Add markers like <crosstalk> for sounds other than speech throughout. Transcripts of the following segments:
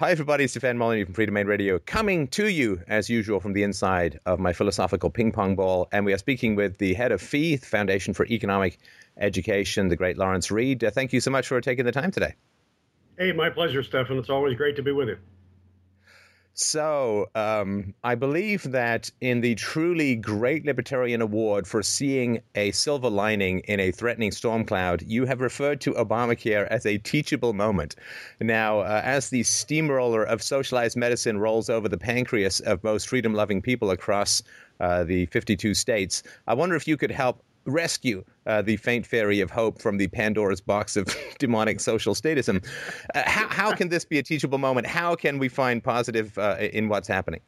Hi, everybody. It's Stefan Molyneux from Freedomain Radio, coming to you, as usual, from the inside of my philosophical ping pong ball. And we are speaking with the head of FEE, the Foundation for Economic Education, the great Lawrence Reed. Uh, thank you so much for taking the time today. Hey, my pleasure, Stefan. It's always great to be with you. So, um, I believe that in the truly great libertarian award for seeing a silver lining in a threatening storm cloud, you have referred to Obamacare as a teachable moment. Now, uh, as the steamroller of socialized medicine rolls over the pancreas of most freedom loving people across uh, the 52 states, I wonder if you could help rescue uh, the faint fairy of hope from the Pandora's box of <laughs> demonic social statism. Uh, how, how can this be a teachable moment? How can we find positive uh, in what's happening?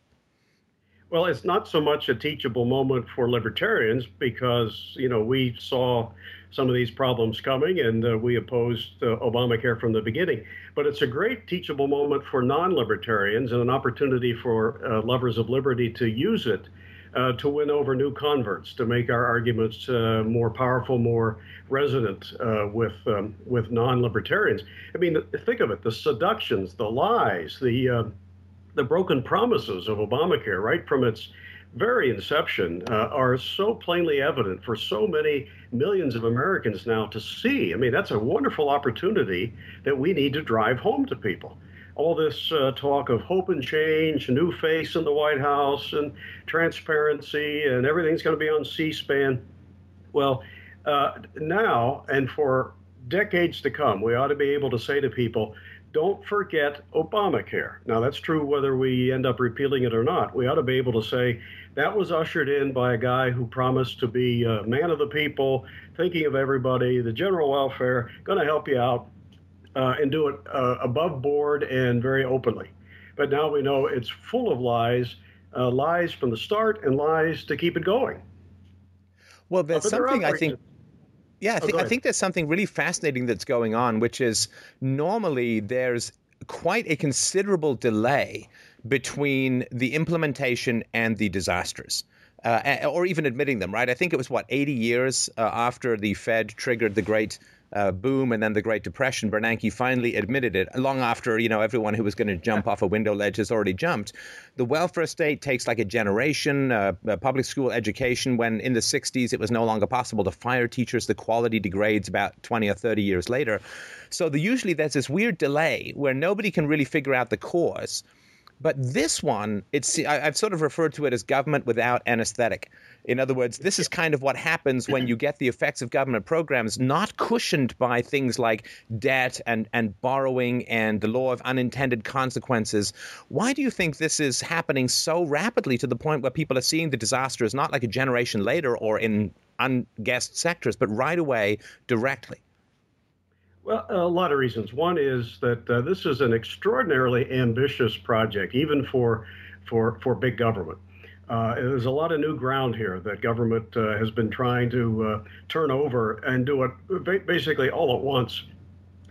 Well, it's not so much a teachable moment for libertarians because, you know, we saw some of these problems coming and uh, we opposed uh, Obamacare from the beginning. But it's a great teachable moment for non libertarians and an opportunity for uh, lovers of liberty to use it uh, to win over new converts, to make our arguments uh, more powerful, more resonant uh, with um, with non-libertarians. I mean, think of it: the seductions, the lies, the uh, the broken promises of Obamacare, right from its very inception, uh, are so plainly evident for so many millions of Americans now to see. I mean, that's a wonderful opportunity that we need to drive home to people all this uh, talk of hope and change, a new face in the White House, and transparency, and everything's going to be on C SPAN. Well, uh, now and for decades to come, we ought to be able to say to people, don't forget Obamacare. Now, that's true whether we end up repealing it or not. We ought to be able to say that was ushered in by a guy who promised to be a man of the people, thinking of everybody, the general welfare, going to help you out uh, and do it uh, above board and very openly. But now we know it's full of lies, uh, lies from the start, and lies to keep it going. Well, there's something I think. Yeah, I oh, think I think there's something really fascinating that's going on, which is normally there's quite a considerable delay between the implementation and the disasters. Uh, or even admitting them, right? I think it was what 80 years uh, after the Fed triggered the Great uh, boom and then the Great Depression, Bernanke finally admitted it. Long after you know everyone who was going to jump off a window ledge has already jumped. The welfare state takes like a generation. Uh, public school education, when in the '60s it was no longer possible to fire teachers, the quality degrades about 20 or 30 years later. So the, usually there's this weird delay where nobody can really figure out the cause. But this one, it's I, I've sort of referred to it as government without anesthetic. In other words, this is kind of what happens when you get the effects of government programs not cushioned by things like debt and, and borrowing and the law of unintended consequences. Why do you think this is happening so rapidly to the point where people are seeing the disaster disasters not like a generation later or in unguessed sectors, but right away directly? Well, a lot of reasons. One is that uh, this is an extraordinarily ambitious project, even for for for big government. Uh, there's a lot of new ground here that government uh, has been trying to uh, turn over and do it basically all at once.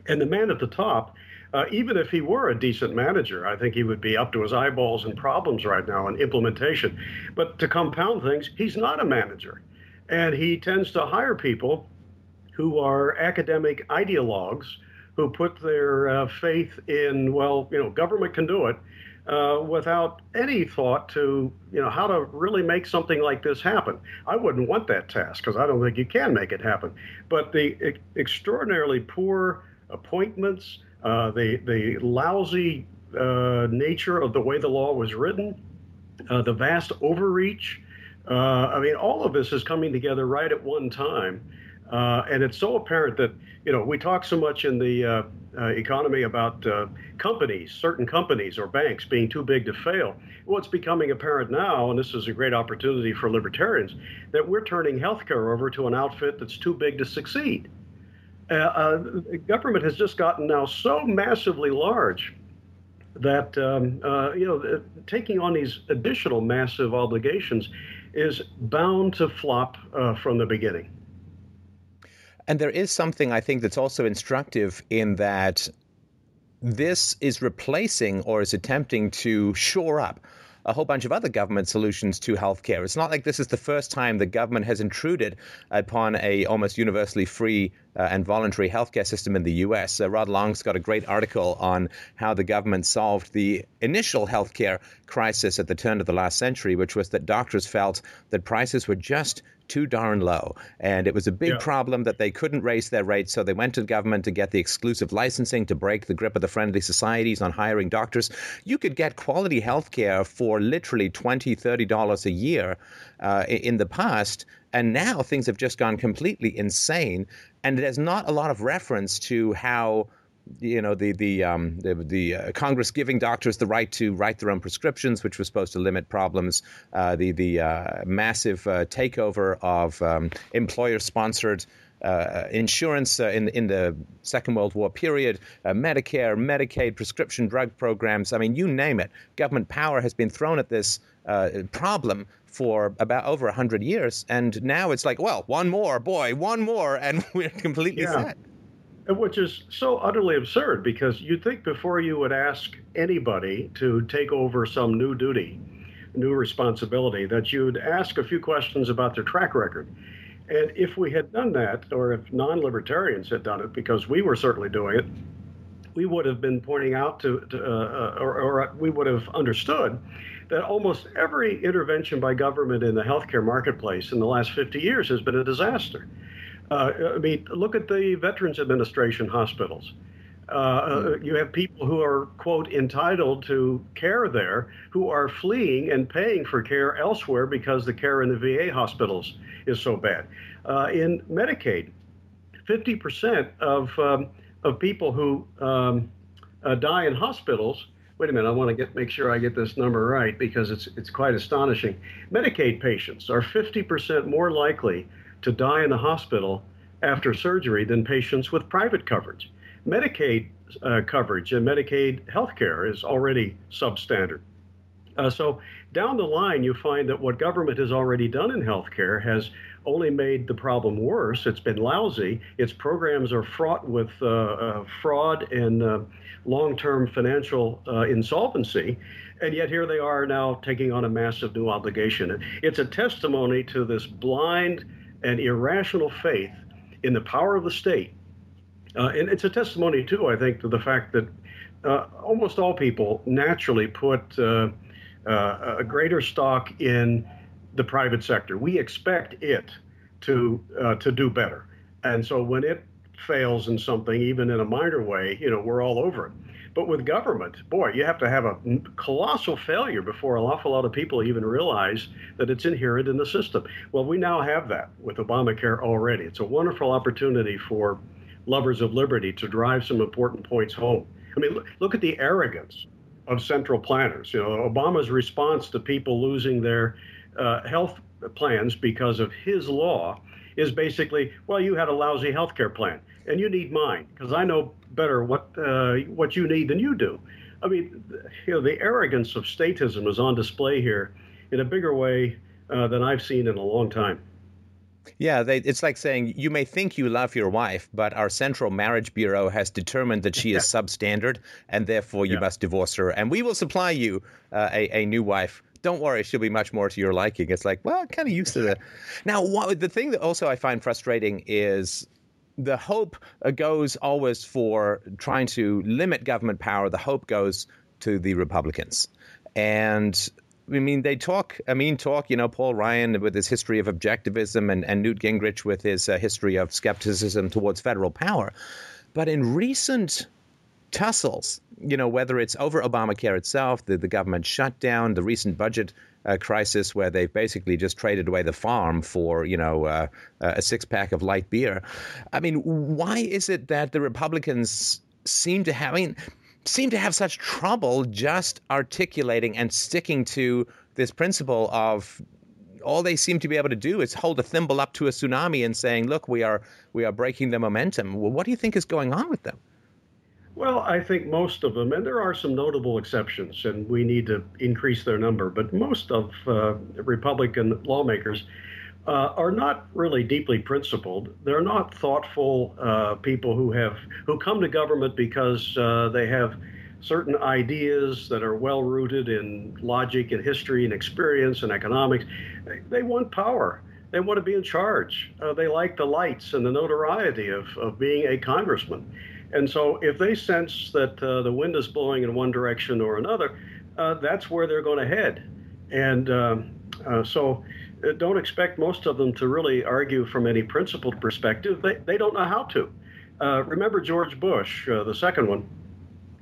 And the man at the top, uh, even if he were a decent manager, I think he would be up to his eyeballs in problems right now in implementation. But to compound things, he's not a manager. And he tends to hire people who are academic ideologues who put their uh, faith in, well, you know, government can do it uh, without any thought to you know how to really make something like this happen. I wouldn't want that task because I don't think you can make it happen. But the e- extraordinarily poor appointments, uh, the the lousy uh, nature of the way the law was written, uh, the vast overreach. Uh, I mean, all of this is coming together right at one time. Uh, and it's so apparent that, you know, we talk so much in the uh, uh, economy about uh, companies, certain companies or banks being too big to fail. Well, it's becoming apparent now, and this is a great opportunity for libertarians, that we're turning healthcare over to an outfit that's too big to succeed. Uh, uh, government has just gotten now so massively large that um, you know taking on these additional massive obligations is bound to flop from the beginning. And there is something I think that's also instructive in that this is replacing or is attempting to shore up a whole bunch of other government solutions to healthcare. It's not like this is the first time the government has intruded upon a almost universally free uh, and voluntary healthcare system in the U.S. Uh, Rod Long's got a great article on how the government solved the initial healthcare crisis at the turn of the last century, which was that doctors felt that prices were just too darn low. And it was a big yeah. problem that they couldn't raise their rates, so they went to the government to get the exclusive licensing to break the grip of the friendly societies on hiring doctors. You could get quality health care for literally $20, $30 a year uh, in the past. And now things have just gone completely insane. And there's not a lot of reference to how you know the the um, the, the uh, Congress giving doctors the right to write their own prescriptions, which was supposed to limit problems. Uh, the the uh, massive uh, takeover of um, employer-sponsored. Uh, insurance uh, in in the Second World War period, Medicare, Medicaid, prescription drug programs. I mean, you name it. Government power has been thrown at this problem for about over 100 years. And now it's like, well, one more, boy, one more, and <laughs> we're completely yeah. set which is so utterly absurd because you'd think before you would ask anybody to take over some new duty, new responsibility, that you'd ask a few questions about their track record. And if we had done that, or if non libertarians had done it, because we were certainly doing it, we would have been pointing out to, to uh, uh or, or we would have understood that almost every intervention by government in the healthcare marketplace in the last 50 years has been a disaster. Uh, I mean, look at the Veterans Administration hospitals. Uh, hmm. you have people who are, quote, entitled to care there who are fleeing and paying for care elsewhere because the care in the VA hospitals is so bad. Uh, in Medicaid, 50% of, um, of people who um, uh, die in hospitals. Wait a minute, I want to get make sure I get this number right because it's it's quite astonishing. Medicaid patients are 50% more likely to die in the hospital after surgery than patients with private coverage. Medicaid uh, coverage and Medicaid health care is already substandard. Uh, so down the line, you find that what government has already done in healthcare has only made the problem worse. It's been lousy. Its programs are fraught with uh, uh fraud and uh, long-term financial uh, insolvency, and yet here they are now taking on a massive new obligation. It's a testimony to this blind and irrational faith in the power of the state. Uh, and it's a testimony, too, I think, to the fact that uh, almost all people naturally put uh, uh a greater stock in the private sector. We expect it to uh, to do better, and so when it fails in something, even in a minor way, you know, we're all over it. But with government, boy, you have to have a colossal failure before an awful lot of people even realize that it's inherent in the system. Well, we now have that with Obamacare already. It's a wonderful opportunity for lovers of liberty to drive some important points home. I mean, look at the arrogance of central planners. You know, Obama's response to people losing their uh, health plans because of his law is basically, well, you had a lousy health care plan and you need mine because I know better what uh, what you need than you do. I mean, you know, the arrogance of statism is on display here in a bigger way uh, than I've seen in a long time. Yeah, they, it's like saying you may think you love your wife, but our Central Marriage Bureau has determined that she is <laughs> substandard, and therefore you yeah. must divorce her, and we will supply you uh, a, a new wife don't worry, she'll be much more to your liking. It's like, well, I'm kind of used to that. <laughs> Now, what, the thing that also I find frustrating is the hope uh, goes always for trying to limit government power. The hope goes to the Republicans. And I mean, they talk, I mean, talk, you know, Paul Ryan with his history of objectivism and, and Newt Gingrich with his uh, history of skepticism towards federal power. But in recent tussles, you know, whether it's over Obamacare itself, the, the government shutdown, the recent budget uh, crisis where they've basically just traded away the farm for, you know, uh, a six pack of light beer. I mean, why is it that the Republicans seem to have, I mean, seem to have such trouble just articulating and sticking to this principle of all they seem to be able to do is hold a thimble up to a tsunami and saying, "Look, we are we are breaking the momentum." Well, what do you think is going on with them? Well, I think most of them, and there are some notable exceptions, and we need to increase their number, but most of uh, Republican lawmakers uh, are not really deeply principled. They're not thoughtful uh, people who have who come to government because uh, they have certain ideas that are well rooted in logic and history and experience and economics. They want power. They want to be in charge. Uh, they like the lights and the notoriety of, of being a congressman. And so if they sense that uh, the wind is blowing in one direction or another, uh, that's where they're going to head. And um, uh, so uh, don't expect most of them to really argue from any principled perspective. They, they don't know how to. Uh, remember George Bush, the second one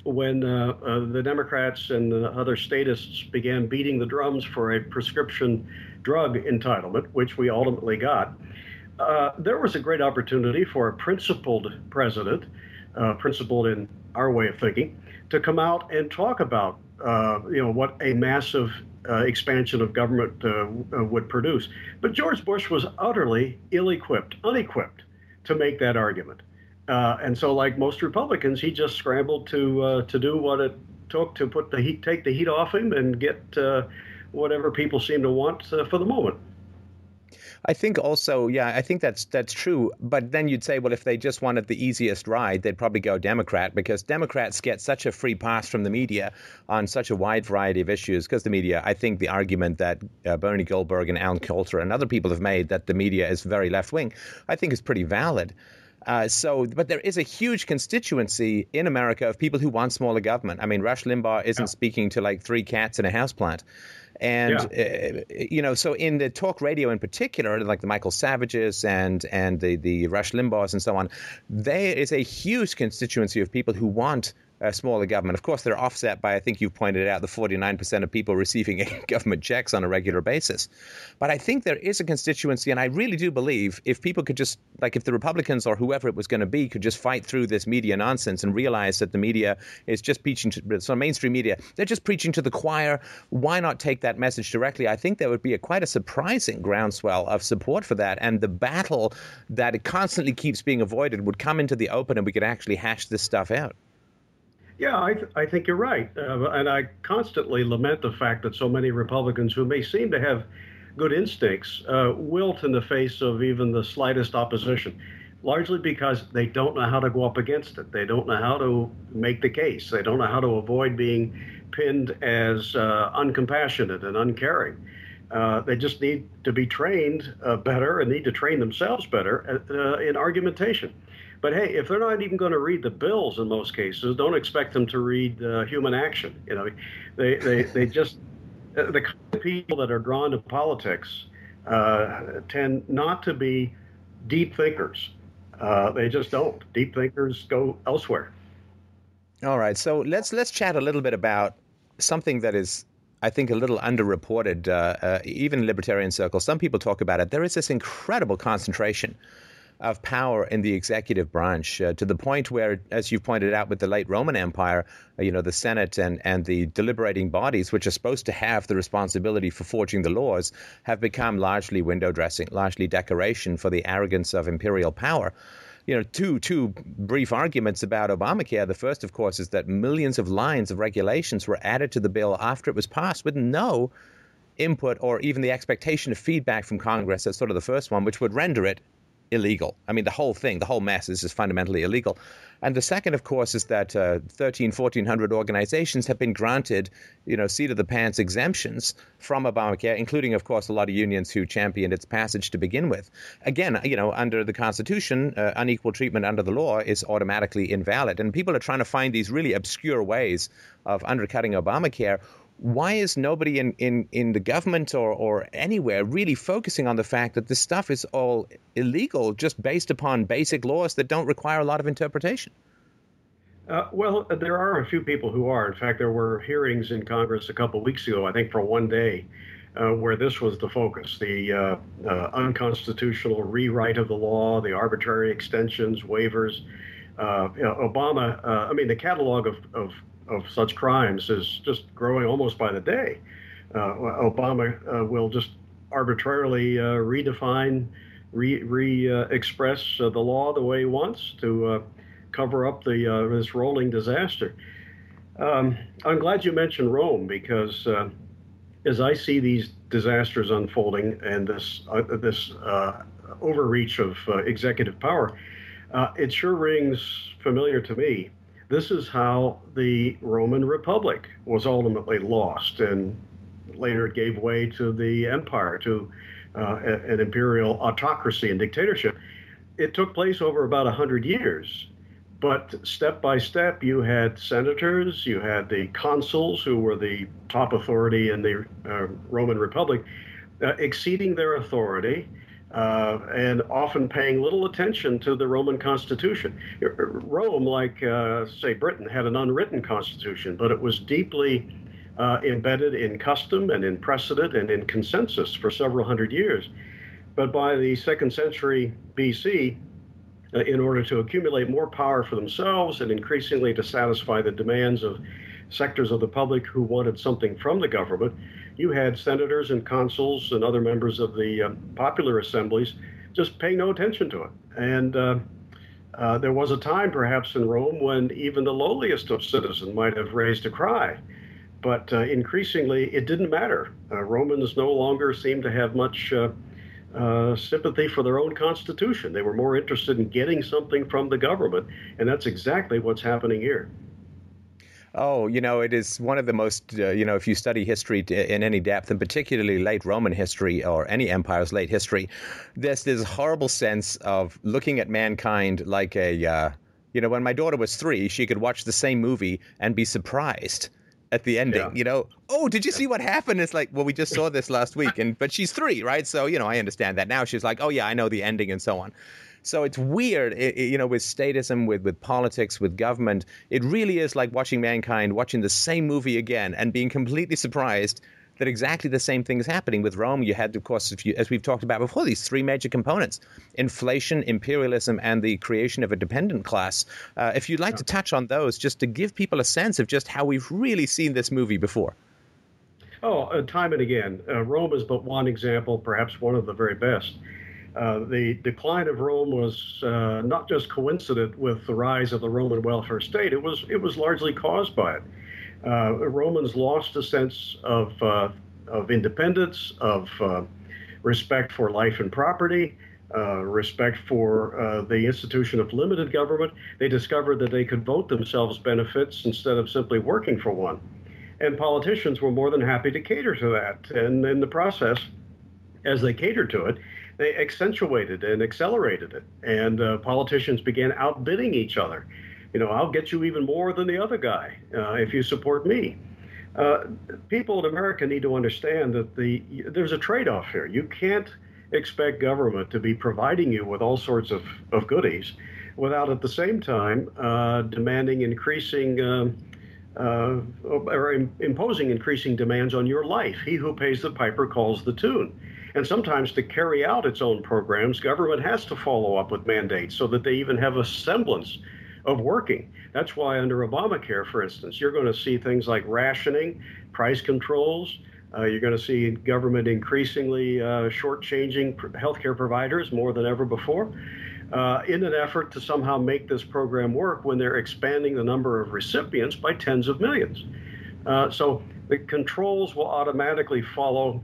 when uh, uh, the Democrats and the other statists began beating the drums for a prescription drug entitlement, which we ultimately got, uh, there was a great opportunity for a principled president, uh, principled in our way of thinking, to come out and talk about uh, you know what a massive uh, expansion of government would produce. But George Bush was utterly ill-equipped, unequipped to make that argument. Uh, and so, like most Republicans, he just scrambled to uh, to do what it took to put the heat, take the heat off him, and get uh, whatever people seem to want uh, for the moment. I think also, yeah, I think that's that's true. But then you'd say, well, if they just wanted the easiest ride, they'd probably go Democrat because Democrats get such a free pass from the media on such a wide variety of issues. Because the media, I think, the argument that uh, Bernie Goldberg and Ann Coulter and other people have made that the media is very left wing, I think is pretty valid. Uh, so, but there is a huge constituency in America of people who want smaller government. I mean, Rush Limbaugh isn't yeah. speaking to like three cats in a houseplant. And yeah. uh, you know, so in the talk radio in particular, like the Michael Savages and and the the Rush Limbaughs and so on, there is a huge constituency of people who want uh, smaller government. Of course, they're offset by, I think you pointed out, the 49% of people receiving <laughs> government checks on a regular basis. But I think there is a constituency, and I really do believe if people could just, like if the Republicans or whoever it was going to be, could just fight through this media nonsense and realize that the media is just preaching to, so mainstream media, they're just preaching to the choir. Why not take that message directly? I think there would be a, quite a surprising groundswell of support for that. And the battle that it constantly keeps being avoided would come into the open and we could actually hash this stuff out. Yeah, I, th- I think you're right. Uh, and I constantly lament the fact that so many Republicans who may seem to have good instincts uh, wilt in the face of even the slightest opposition, largely because they don't know how to go up against it. They don't know how to make the case. They don't know how to avoid being pinned as uh, uncompassionate and uncaring. Uh, they just need to be trained uh, better and need to train themselves better uh, in argumentation. But hey, if they're not even going to read the bills in most cases, don't expect them to read uh, human action. You know, they they they just the kind of people that are drawn to politics uh, tend not to be deep thinkers. Uh, they just don't. Deep thinkers go elsewhere. All right, so let's let's chat a little bit about something that is I think a little underreported, uh, uh, even in libertarian circles. Some people talk about it. There is this incredible concentration of power in the executive branch uh, to the point where, as you pointed out with the late Roman Empire, uh, you know, the Senate and, and the deliberating bodies, which are supposed to have the responsibility for forging the laws, have become largely window dressing, largely decoration for the arrogance of imperial power you know, two two brief arguments about Obamacare. The first, of course, is that millions of lines of regulations were added to the bill after it was passed with no input or even the expectation of feedback from Congress. That's sort of the first one, which would render it illegal. I mean, the whole thing, the whole mess is just fundamentally illegal. And the second, of course, is that uh, 13, 1400 organizations have been granted, you know, seat of the pants exemptions from Obamacare, including, of course, a lot of unions who championed its passage to begin with. Again, you know, under the Constitution, uh, unequal treatment under the law is automatically invalid. And people are trying to find these really obscure ways of undercutting Obamacare why is nobody in, in, in the government or, or anywhere really focusing on the fact that this stuff is all illegal just based upon basic laws that don't require a lot of interpretation? Uh, well, there are a few people who are. In fact, there were hearings in Congress a couple weeks ago, I think for one day, uh, where this was the focus the uh, uh unconstitutional rewrite of the law, the arbitrary extensions, waivers. Uh, you know, Obama, uh, I mean, the catalog of, of of such crimes is just growing almost by the day. Uh, Obama uh, will just arbitrarily uh, redefine, re, re express uh, the law the way he wants to uh, cover up the this rolling disaster. Um, I'm glad you mentioned Rome because as I see these disasters unfolding and this this overreach of executive power, it sure rings familiar to me This is how the Roman Republic was ultimately lost, and later it gave way to the empire, to uh, an imperial autocracy and dictatorship. It took place over about 100 years. But step by step, you had senators, you had the consuls, who were the top authority in the uh, Roman Republic, uh, exceeding their authority uh, and often paying little attention to the Roman constitution. Rome, like, uh, say, Britain, had an unwritten constitution, but it was deeply uh, embedded in custom and in precedent and in consensus for several hundred years. But by the second century BC, uh, in order to accumulate more power for themselves and increasingly to satisfy the demands of sectors of the public who wanted something from the government, you had senators and consuls and other members of the uh, popular assemblies just paying no attention to it. And uh, uh, there was a time, perhaps, in Rome when even the lowliest of citizens might have raised a cry. But uh, increasingly, it didn't matter. Uh, Romans no longer seemed to have much uh, sympathy for their own constitution. They were more interested in getting something from the government. And that's exactly what's happening here. Oh, you know, it is one of the most, uh, you know, if you study history in any depth, and particularly late Roman history or any empire's late history, there's this horrible sense of looking at mankind like a, uh, you know, when my daughter was three, she could watch the same movie and be surprised at the ending. Yeah. You know, oh, did you see what happened? It's like, well, we just saw this last week, and but she's three, right? So you know, I understand that now. She's like, oh yeah, I know the ending and so on. So it's weird, it, it, you know, with statism, with with politics, with government. It really is like watching mankind watching the same movie again and being completely surprised that exactly the same thing is happening with Rome. You had, of course, you, as we've talked about before, these three major components inflation, imperialism, and the creation of a dependent class. Uh, if you'd like to touch on those, just to give people a sense of just how we've really seen this movie before. Oh, uh, time and again. Uh, Rome is but one example, perhaps one of the very best. Uh, the decline of Rome was uh, not just coincident with the rise of the Roman welfare state; it was it was largely caused by it. Uh, Romans lost a sense of uh, of independence, of uh, respect for life and property, respect for the institution of limited government. They discovered that they could vote themselves benefits instead of simply working for one, and politicians were more than happy to cater to that. And in the process, as they catered to it, they accentuated and accelerated it, and uh, politicians began outbidding each other. You know, I'll get you even more than the other guy uh, if you support me. Uh, people in America need to understand that the there's a trade-off here. You can't expect government to be providing you with all sorts of, of goodies without at the same time uh, demanding increasing um, uh, or imposing increasing demands on your life. He who pays the piper calls the tune. And sometimes to carry out its own programs, government has to follow up with mandates so that they even have a semblance of working. That's why under Obamacare, for instance, you're going to see things like rationing, price controls. Uh, you're going to see government increasingly uh, shortchanging healthcare providers more than ever before. Uh, in an effort to somehow make this program work when they're expanding the number of recipients by tens of millions. Uh, so the controls will automatically follow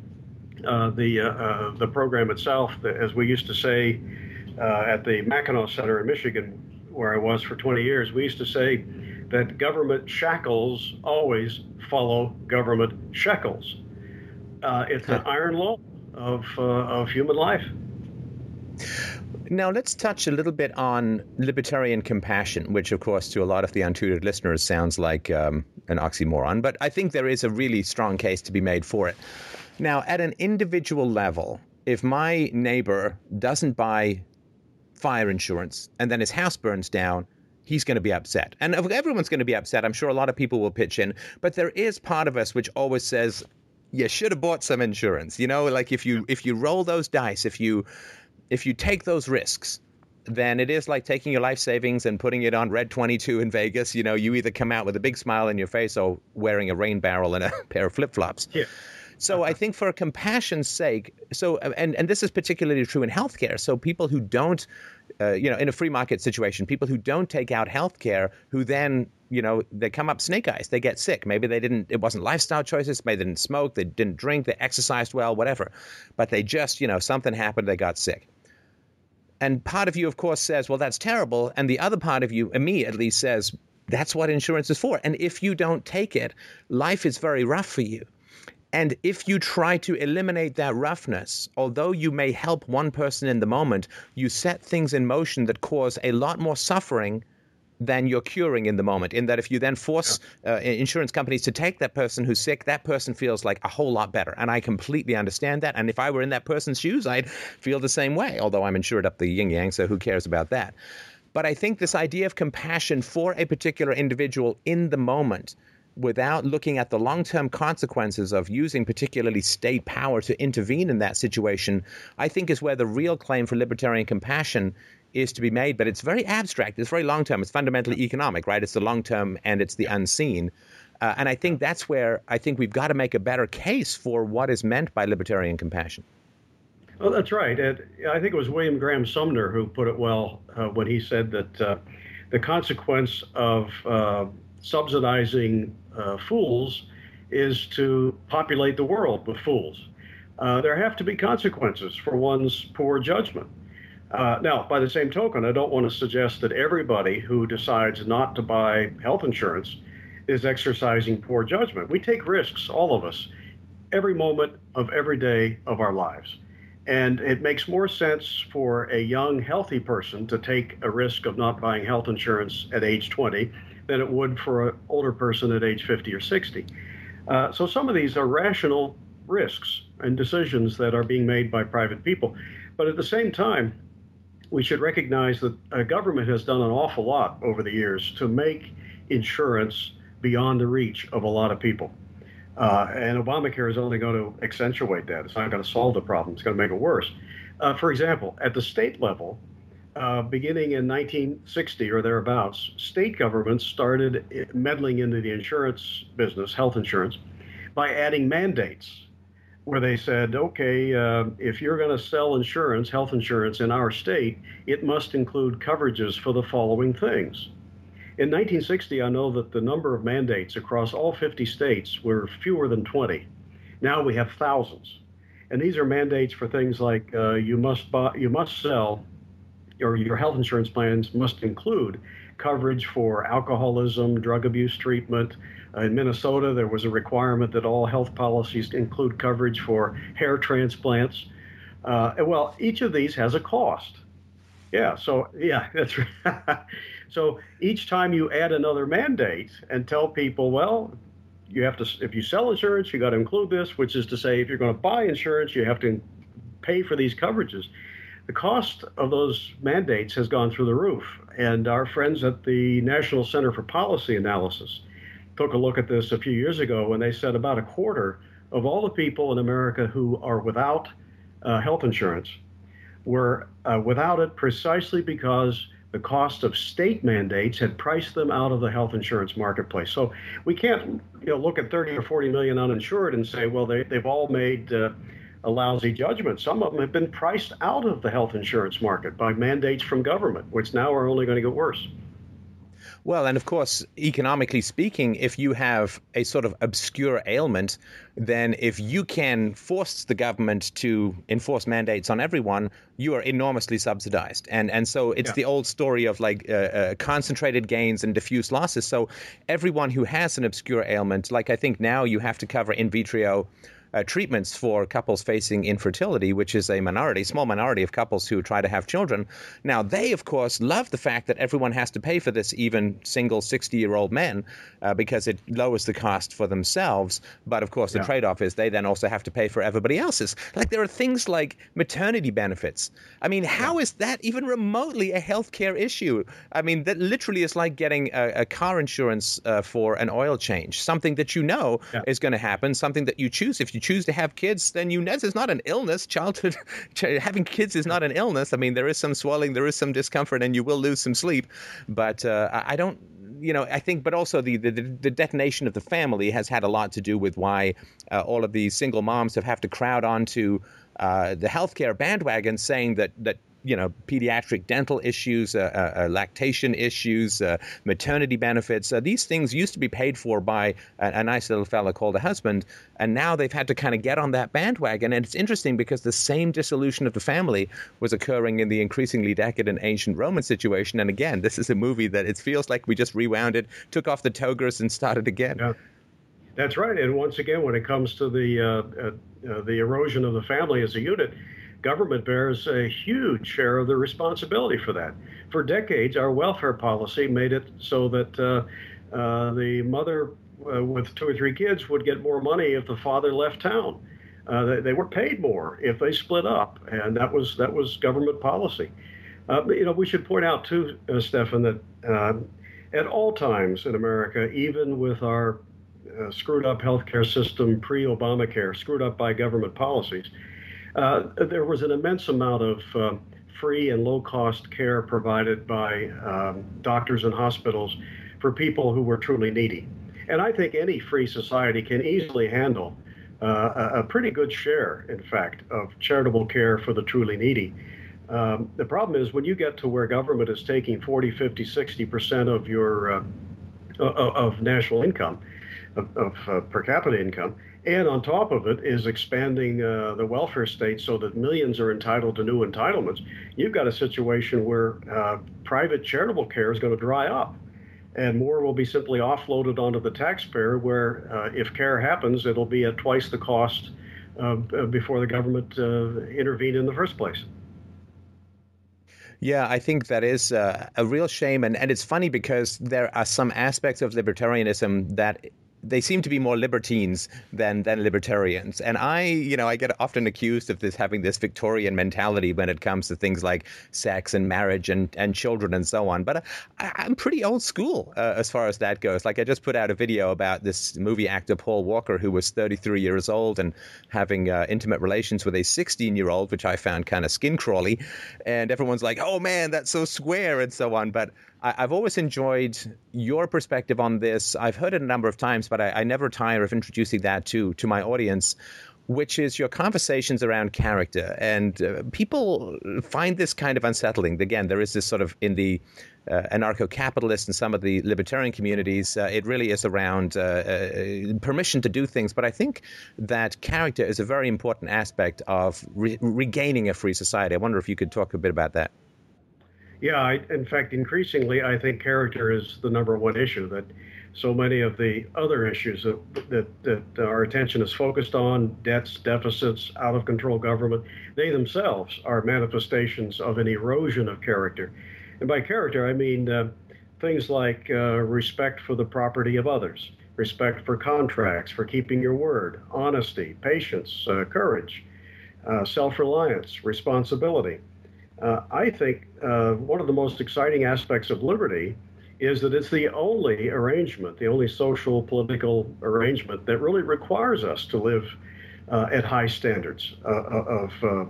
uh, the uh, uh, the program itself, as we used to say at the Mackinac Center in Michigan, where I was for 20 years, we used to say that government shackles always follow government shekels. it's an iron law of of human life. Now, let's touch a little bit on libertarian compassion, which, of course, to a lot of the untutored listeners sounds like um, an oxymoron, but I think there is a really strong case to be made for it. Now, at an individual level, if my neighbor doesn't buy fire insurance and then his house burns down, he's going to be upset. And everyone's going to be upset. I'm sure a lot of people will pitch in, but there is part of us which always says, you should have bought some insurance. You know, like if you if you roll those dice, if you if you take those risks, then it is like taking your life savings and putting it on red 22 in Vegas. You know, you either come out with a big smile on your face or wearing a rain barrel and a <laughs> pair of flip-flops. Yeah. So I think for compassion's sake, so and and this is particularly true in healthcare. So people who don't, uh, you know, in a free market situation, people who don't take out healthcare, who then you know they come up snake eyes, they get sick. Maybe they didn't. It wasn't lifestyle choices. Maybe they didn't smoke. They didn't drink. They exercised well, whatever. But they just you know something happened. They got sick. And part of you, of course, says, well, that's terrible. And the other part of you, and me at least, says, that's what insurance is for. And if you don't take it, life is very rough for you. And if you try to eliminate that roughness, although you may help one person in the moment, you set things in motion that cause a lot more suffering than you're curing in the moment. In that, if you then force uh, insurance companies to take that person who's sick, that person feels like a whole lot better. And I completely understand that. And if I were in that person's shoes, I'd feel the same way, although I'm insured up the yin yang, so who cares about that? But I think this idea of compassion for a particular individual in the moment without looking at the long term consequences of using particularly state power to intervene in that situation, I think is where the real claim for libertarian compassion is to be made. But it's very abstract, it's very long term, it's fundamentally economic, right? It's the long term and it's the unseen. Uh, and I think that's where I think we've got to make a better case for what is meant by libertarian compassion. Well, that's right. And I think it was William Graham Sumner who put it well uh, when he said that uh, the consequence of uh, subsidizing uh, fools is to populate the world with fools. Uh, there have to be consequences for one's poor judgment. Uh, now, by the same token, I don't want to suggest that everybody who decides not to buy health insurance is exercising poor judgment. We take risks, all of us, every moment of every day of our lives. And it makes more sense for a young, healthy person to take a risk of not buying health insurance at age 20 than it would for an older person at age 50 or 60. Uh, so some of these are rational risks and decisions that are being made by private people. But at the same time, we should recognize that a government has done an awful lot over the years to make insurance beyond the reach of a lot of people. Uh, and Obamacare is only going to accentuate that. It's not going to solve the problem, it's going to make it worse. Uh, for example, at the state level, uh, beginning in 1960 or thereabouts, state governments started meddling into the insurance business, health insurance, by adding mandates where they said, okay, uh, if you're going to sell insurance, health insurance in our state, it must include coverages for the following things. In 1960, I know that the number of mandates across all 50 states were fewer than 20. Now we have thousands. And these are mandates for things like uh, you must buy, you must sell or your health insurance plans must include coverage for alcoholism, drug abuse treatment. Uh, in Minnesota, there was a requirement that all health policies include coverage for hair transplants. Uh, well, each of these has a cost. Yeah, so yeah, <laughs> that's right. so each time you add another mandate and tell people, well, you have to if you sell insurance, you got to include this, which is to say, if you're going to buy insurance, you have to pay for these coverages the cost of those mandates has gone through the roof. And our friends at the National Center for Policy Analysis took a look at this a few years ago when they said about a quarter of all the people in America who are without uh, health insurance were uh, without it precisely because the cost of state mandates had priced them out of the health insurance marketplace. So we can't you know, look at 30 or 40 million uninsured and say, well, they, they've all made uh, a lousy judgment. Some of them have been priced out of the health insurance market by mandates from government, which now are only going to get worse. Well, and of course, economically speaking, if you have a sort of obscure ailment, then if you can force the government to enforce mandates on everyone, you are enormously subsidized. And and so it's yeah. the old story of like uh, uh, concentrated gains and diffuse losses. So everyone who has an obscure ailment, like I think now you have to cover in vitro uh, treatments for couples facing infertility, which is a minority, small minority of couples who try to have children. Now, they, of course, love the fact that everyone has to pay for this, even single 60 year old men, uh, because it lowers the cost for themselves. But of course, the yeah. trade off is they then also have to pay for everybody else's. Like, there are things like maternity benefits. I mean, how is that even remotely a healthcare issue? I mean, that literally is like getting a, a car insurance uh, for an oil change, something that you know yeah. is going to happen, something that you choose if you choose to have kids, then know it's not an illness. Childhood <laughs> having kids is not an illness. I mean, there is some swelling, there is some discomfort, and you will lose some sleep. But uh, I don't you know, I think, but also the, the, the detonation of the family has had a lot to do with why uh, all of these single moms have have to crowd onto uh, the healthcare bandwagon, saying that that you know, pediatric dental issues, uh, uh, uh lactation issues, maternity benefits. These things used to be paid for by a, a, nice little fella called a husband, and now they've had to kind of get on that bandwagon. And it's interesting because the same dissolution of the family was occurring in the increasingly decadent ancient Roman situation. And again, this is a movie that it feels like we just rewound it, took off the togas, and started again. Yeah. That's right. And once again, when it comes to the uh, uh, the erosion of the family as a unit, government bears a huge share of the responsibility for that. For decades, our welfare policy made it so that uh, uh, the mother uh, with two or three kids would get more money if the father left town. Uh, they, they, were paid more if they split up, and that was that was government policy. Uh, you know, we should point out too, uh, Stefan, that at all times in America, even with our screwed up healthcare system pre Obamacare, screwed up by government policies, uh, there was an immense amount of uh, free and low cost care provided by um, doctors and hospitals for people who were truly needy. And I think any free society can easily handle uh, a pretty good share, in fact, of charitable care for the truly needy. Um, the problem is when you get to where government is taking 40, 50, 60% of your uh, of national income, of, of uh, per capita income, and on top of it is expanding uh, the welfare state so that millions are entitled to new entitlements. You've got a situation where uh, private charitable care is going to dry up, and more will be simply offloaded onto the taxpayer. Where uh, if care happens, it'll be at twice the cost uh, before the government uh, intervened in the first place. Yeah, I think that is uh, a real shame. And, and it's funny because there are some aspects of libertarianism that they seem to be more libertines than than libertarians. And I, you know, I get often accused of this having this Victorian mentality when it comes to things like sex and marriage and, and children and so on. But uh, I, am pretty old school uh, as far as that goes. Like I just put out a video about this movie actor Paul Walker who was 33 years old and having uh, intimate relations with a 16 year old, which I found kind of skin crawly. And everyone's like, "Oh man, that's so square" and so on. But I, have always enjoyed your perspective on this. I've heard it a number of times, but I, I never tire of introducing that to to my audience which is your conversations around character. And uh, people find this kind of unsettling. Again, there is this sort of in the uh, anarcho capitalist and some of the libertarian communities, uh, it really is around uh, uh, permission to do things. But I think that character is a very important aspect of re- regaining a free society. I wonder if you could talk a bit about that. Yeah, I, in fact, increasingly, I think character is the number one issue that so many of the other issues that, that, that our attention is focused on debts, deficits, out of control government they themselves are manifestations of an erosion of character. And by character, I mean uh, things like uh, respect for the property of others, respect for contracts, for keeping your word, honesty, patience, uh, courage, uh, self reliance, responsibility. Uh, I think uh, one of the most exciting aspects of liberty is that it's the only arrangement, the only social political arrangement that really requires us to live uh, at high standards uh, uh, of uh,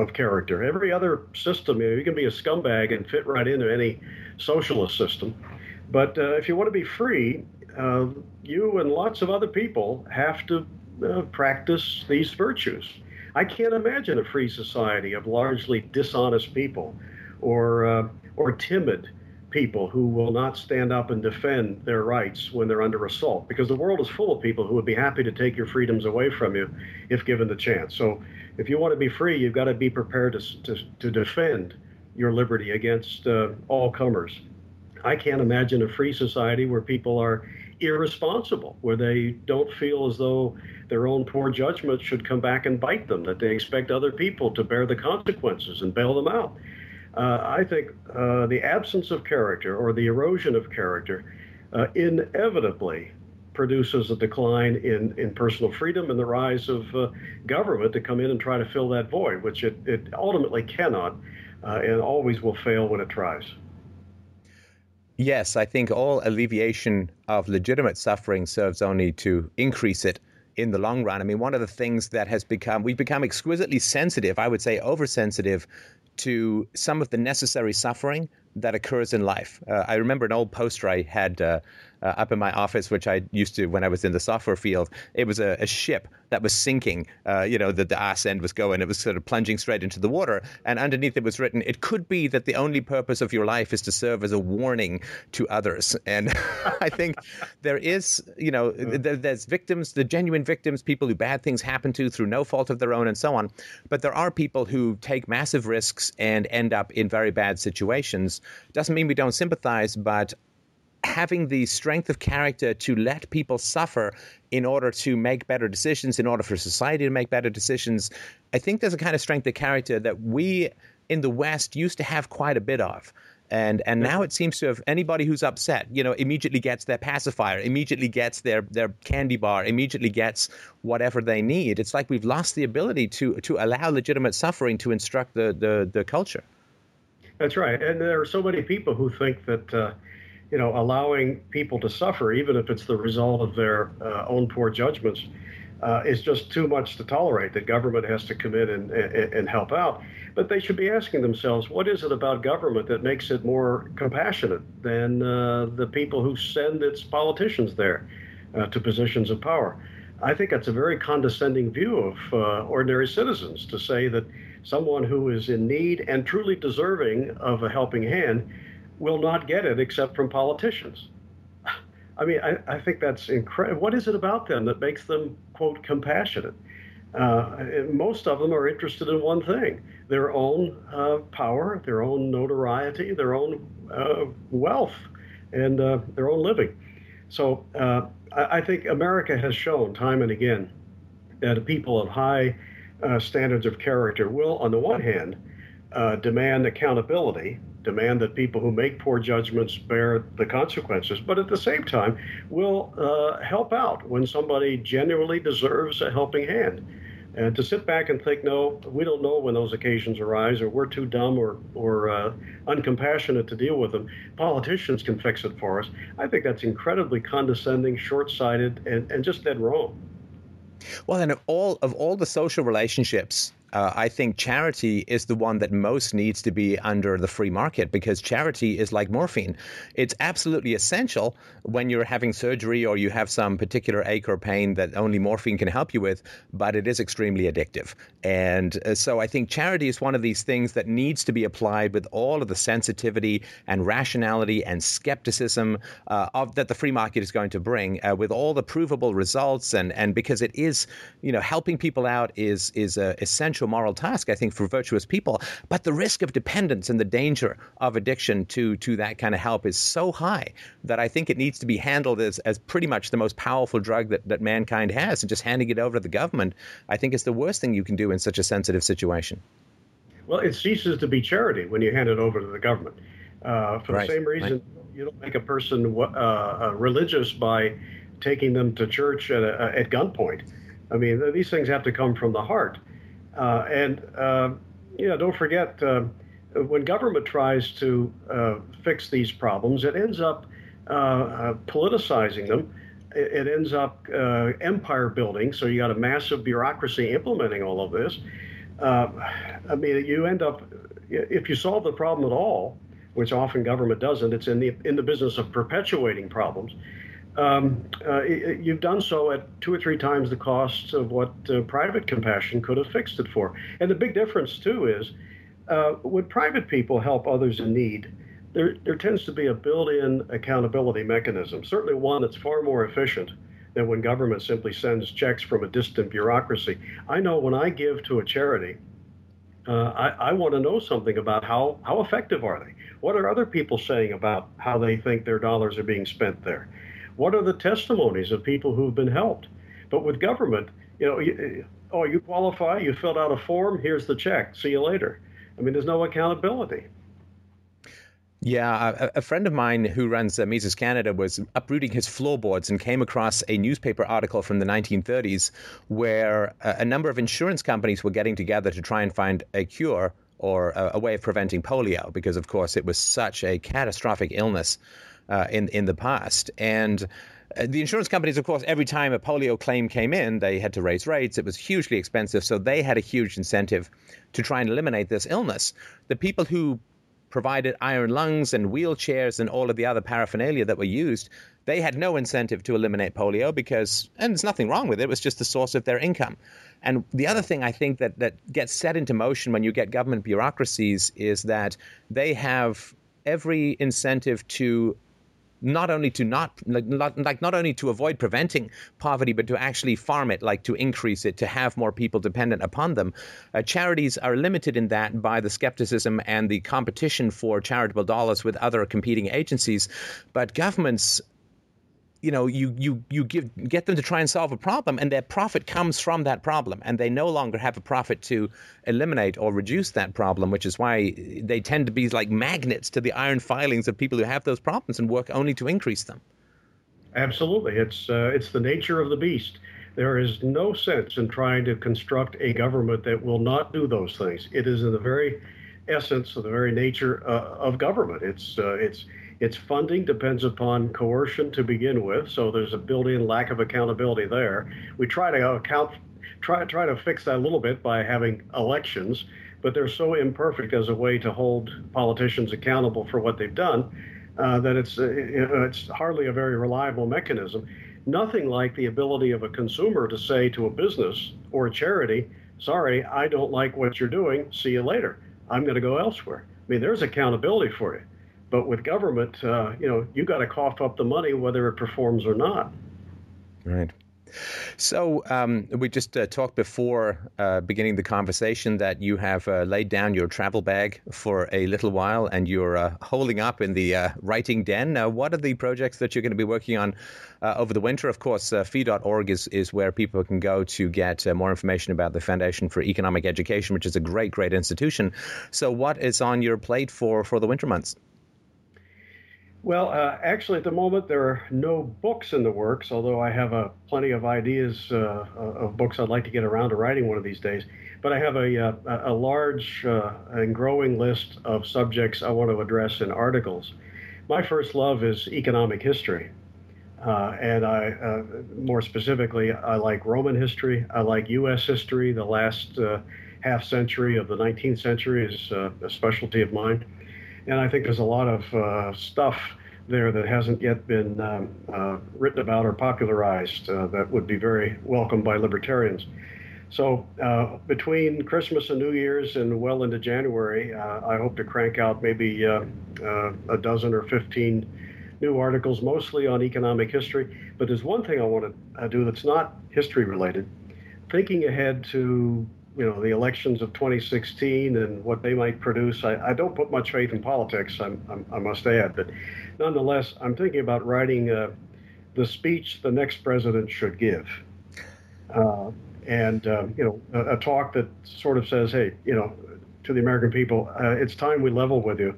of character. Every other system, you, know, you, can be a scumbag and fit right into any socialist system, but if you want to be free, you and lots of other people have to practice these virtues. I can't imagine a free society of largely dishonest people or, uh, or timid people who will not stand up and defend their rights when they're under assault because the world is full of people who would be happy to take your freedoms away from you if given the chance. So if you want to be free, you've got to be prepared to, to, to defend your liberty against uh, all comers. I can't imagine a free society where people are irresponsible, where they don't feel as though their own poor judgment should come back and bite them, that they expect other people to bear the consequences and bail them out. Uh, I think uh, the absence of character or the erosion of character uh, inevitably produces a decline in, in personal freedom and the rise of uh, government to come in and try to fill that void, which it, it ultimately cannot uh, and always will fail when it tries. Yes, I think all alleviation of legitimate suffering serves only to increase it in the long run. I mean, one of the things that has become, we've become exquisitely sensitive, I would say oversensitive to some of the necessary suffering that occurs in life. Uh, I remember an old poster I had uh, uh, up in my office, which I used to when I was in the software field. It was a, a ship that was sinking. Uh, you know, the, the ass end was going. It was sort of plunging straight into the water. And underneath it was written, "It could be that the only purpose of your life is to serve as a warning to others." <laughs> And <laughs> I think there is, you know, there, there's victims, the genuine victims, people who bad things happen to through no fault of their own, and so on. But there are people who take massive risks and end up in very bad situations. Doesn't mean we don't sympathize, but having the strength of character to let people suffer in order to make better decisions, in order for society to make better decisions, I think there's a kind of strength of character that we in the West used to have quite a bit of. And and now it seems to have anybody who's upset, you know, immediately gets their pacifier, immediately gets their their candy bar, immediately gets whatever they need. It's like we've lost the ability to to allow legitimate suffering to instruct the the, the culture. That's right, and there are so many people who think that. Uh, you know, allowing people to suffer, even if it's the result of their uh, own poor judgments, uh, is just too much to tolerate. The government has to come in and, and, and, help out. But they should be asking themselves, what is it about government that makes it more compassionate than uh, the people who send its politicians there uh, to positions of power? I think that's a very condescending view of uh, ordinary citizens to say that someone who is in need and truly deserving of a helping hand will not get it except from politicians. <sighs> I mean, I, I think that's incredible. What is it about them that makes them, quote, compassionate? Uh, most of them are interested in one thing their own uh, power, their own notoriety, their own uh, wealth, and uh, their own living. So uh, I, I, think America has shown time and again that people of high uh, standards of character will, on the one hand, demand accountability demand that people who make poor judgments bear the consequences, but at the same time will uh, help out when somebody genuinely deserves a helping hand. And to sit back and think, no, we don't know when those occasions arise, or we're too dumb or, or uh, uncompassionate to deal with them. Politicians can fix it for us. I think that's incredibly condescending, short sighted, and, and just dead wrong. Well, and of all of all the social relationships uh, I think charity is the one that most needs to be under the free market because charity is like morphine. It's absolutely essential when you're having surgery or you have some particular ache or pain that only morphine can help you with, but it is extremely addictive. And uh, so I think charity is one of these things that needs to be applied with all of the sensitivity and rationality and skepticism uh, of that the free market is going to bring, uh, with all the provable results and and because it is, you know, helping people out is is a essential moral task, I think, for virtuous people. But the risk of dependence and the danger of addiction to to that kind of help is so high that I think it needs to be handled as, as pretty much the most powerful drug that, that mankind has. And just handing it over to the government, I think, is the worst thing you can do in such a sensitive situation. Well, it ceases to be charity when you hand it over to the government. Uh, for right. the same reason, right. you don't make a person uh, uh, religious by taking them to church at, a, at gunpoint. I mean, these things have to come from the heart. Uh, and uh, you know, don't forget uh, when government tries to fix these problems, it ends up politicizing them. It, ends up empire building. So you got a massive bureaucracy implementing all of this. I mean, you end up if you solve the problem at all, which often government doesn't. It's in the in the business of perpetuating problems um, uh, you've done so at two or three times the cost of what uh, private compassion could have fixed it for. And the big difference, too, is uh, when private people help others in need, there, there tends to be a built in accountability mechanism, certainly one that's far more efficient than when government simply sends checks from a distant bureaucracy. I know when I give to a charity, uh, I, I want to know something about how, how effective are they? What are other people saying about how they think their dollars are being spent there? What are the testimonies of people who've been helped? But with government, you know, you, oh, you qualify, you filled out a form, here's the check, see you later. I mean, there's no accountability. Yeah, a, a, friend of mine who runs uh, Mises Canada was uprooting his floorboards and came across a newspaper article from the 1930s where a, a number of insurance companies were getting together to try and find a cure or a, a way of preventing polio because, of course, it was such a catastrophic illness uh, in in the past. And uh, the insurance companies, of course, every time a polio claim came in, they had to raise rates. It was hugely expensive, so they had a huge incentive to try and eliminate this illness. The people who provided iron lungs and wheelchairs and all of the other paraphernalia that were used, they had no incentive to eliminate polio because, and there's nothing wrong with it, it was just the source of their income. And the other thing I think that, that gets set into motion when you get government bureaucracies is that they have every incentive to not only to not like, not like not only to avoid preventing poverty, but to actually farm it, like to increase it, to have more people dependent upon them. Uh, charities are limited in that by the skepticism and the competition for charitable dollars with other competing agencies, but governments you know you you you give get them to try and solve a problem and their profit comes from that problem and they no longer have a profit to eliminate or reduce that problem which is why they tend to be like magnets to the iron filings of people who have those problems and work only to increase them. Absolutely. It's uh, it's the nature of the beast. There is no sense in trying to construct a government that will not do those things. It is in the very essence of the very nature uh, of government. It's uh, it's its funding depends upon coercion to begin with, so there's a built-in lack of accountability there. We try to account, try try to fix that a little bit by having elections, but they're so imperfect as a way to hold politicians accountable for what they've done uh, that it's uh, it's hardly a very reliable mechanism. Nothing like the ability of a consumer to say to a business or a charity, "Sorry, I don't like what you're doing. See you later. I'm going to go elsewhere." I mean, there's accountability for you. But with government, uh, you know, you got to cough up the money whether it performs or not. Right. So um, we just uh, talked before uh, beginning the conversation that you have uh, laid down your travel bag for a little while and you're uh, holding up in the uh, writing den. Now, what are the projects that you're going to be working on uh, over the winter? Of course, fee.org is, is where people can go to get more information about the Foundation for Economic Education, which is a great, great institution. So, what is on your plate for, for the winter months? Well, uh, actually, at the moment, there are no books in the works, although I have uh, plenty of ideas uh, of books I'd like to get around to writing one of these days. But I have a, uh, a large uh, and growing list of subjects I want to address in articles. My first love is economic history. Uh, and I, more specifically, I like Roman history. I like U.S. history. The last half century of the 19th century is a specialty of mine. And I think there's a lot of uh, stuff there that hasn't yet been um, uh, written about or popularized uh, that would be very welcome by libertarians. So uh, between Christmas and New Year's and well into January, uh, I hope to crank out maybe uh, a dozen or 15 new articles, mostly on economic history. But there's one thing I want to do that's not history related. Thinking ahead to you know the elections of 2016 and what they might produce. I, I don't put much faith in politics. I'm, I'm, i must add, but nonetheless, I'm thinking about writing uh, the speech the next president should give, uh, and uh, you know a, a, talk that sort of says, hey, you know, to the American people, uh, it's time we level with you.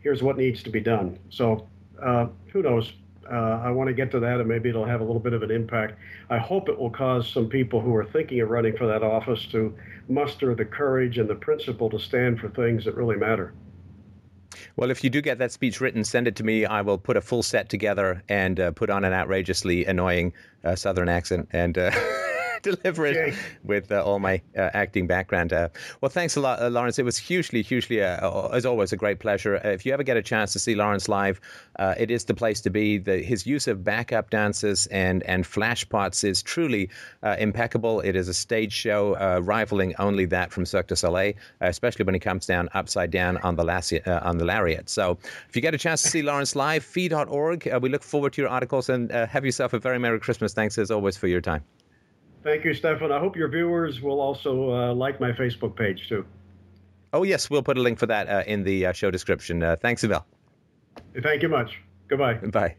Here's what needs to be done. So uh, who knows? Uh, I want to get to that, and maybe it'll have a little bit of an impact. I hope it will cause some people who are thinking of running for that office to muster the courage and the principle to stand for things that really matter. Well, if you do get that speech written, send it to me. I will put a full set together and uh, put on an outrageously annoying uh, Southern accent and. <laughs> Uh, <laughs> deliver it with uh, all my uh, acting background. Uh, well, thanks a lot, uh, Lawrence. It was hugely, hugely, uh, as always, a great pleasure. Uh, if you ever get a chance to see Lawrence live, it is the place to be. The, his use of backup dances and and flash pots is truly impeccable. It is a stage show rivaling only that from Cirque du Soleil, especially when he comes down upside down on the lassi- on the lariat. So, if you get a chance to see Lawrence live, fee.org. we look forward to your articles and have yourself a very merry Christmas. Thanks as always for your time. Thank you, Stefan. I hope your viewers will also uh, like my Facebook page too. Oh yes, we'll put a link for that uh, in the uh, show description. Uh, thanks, Emil. Thank you much. Goodbye. Bye.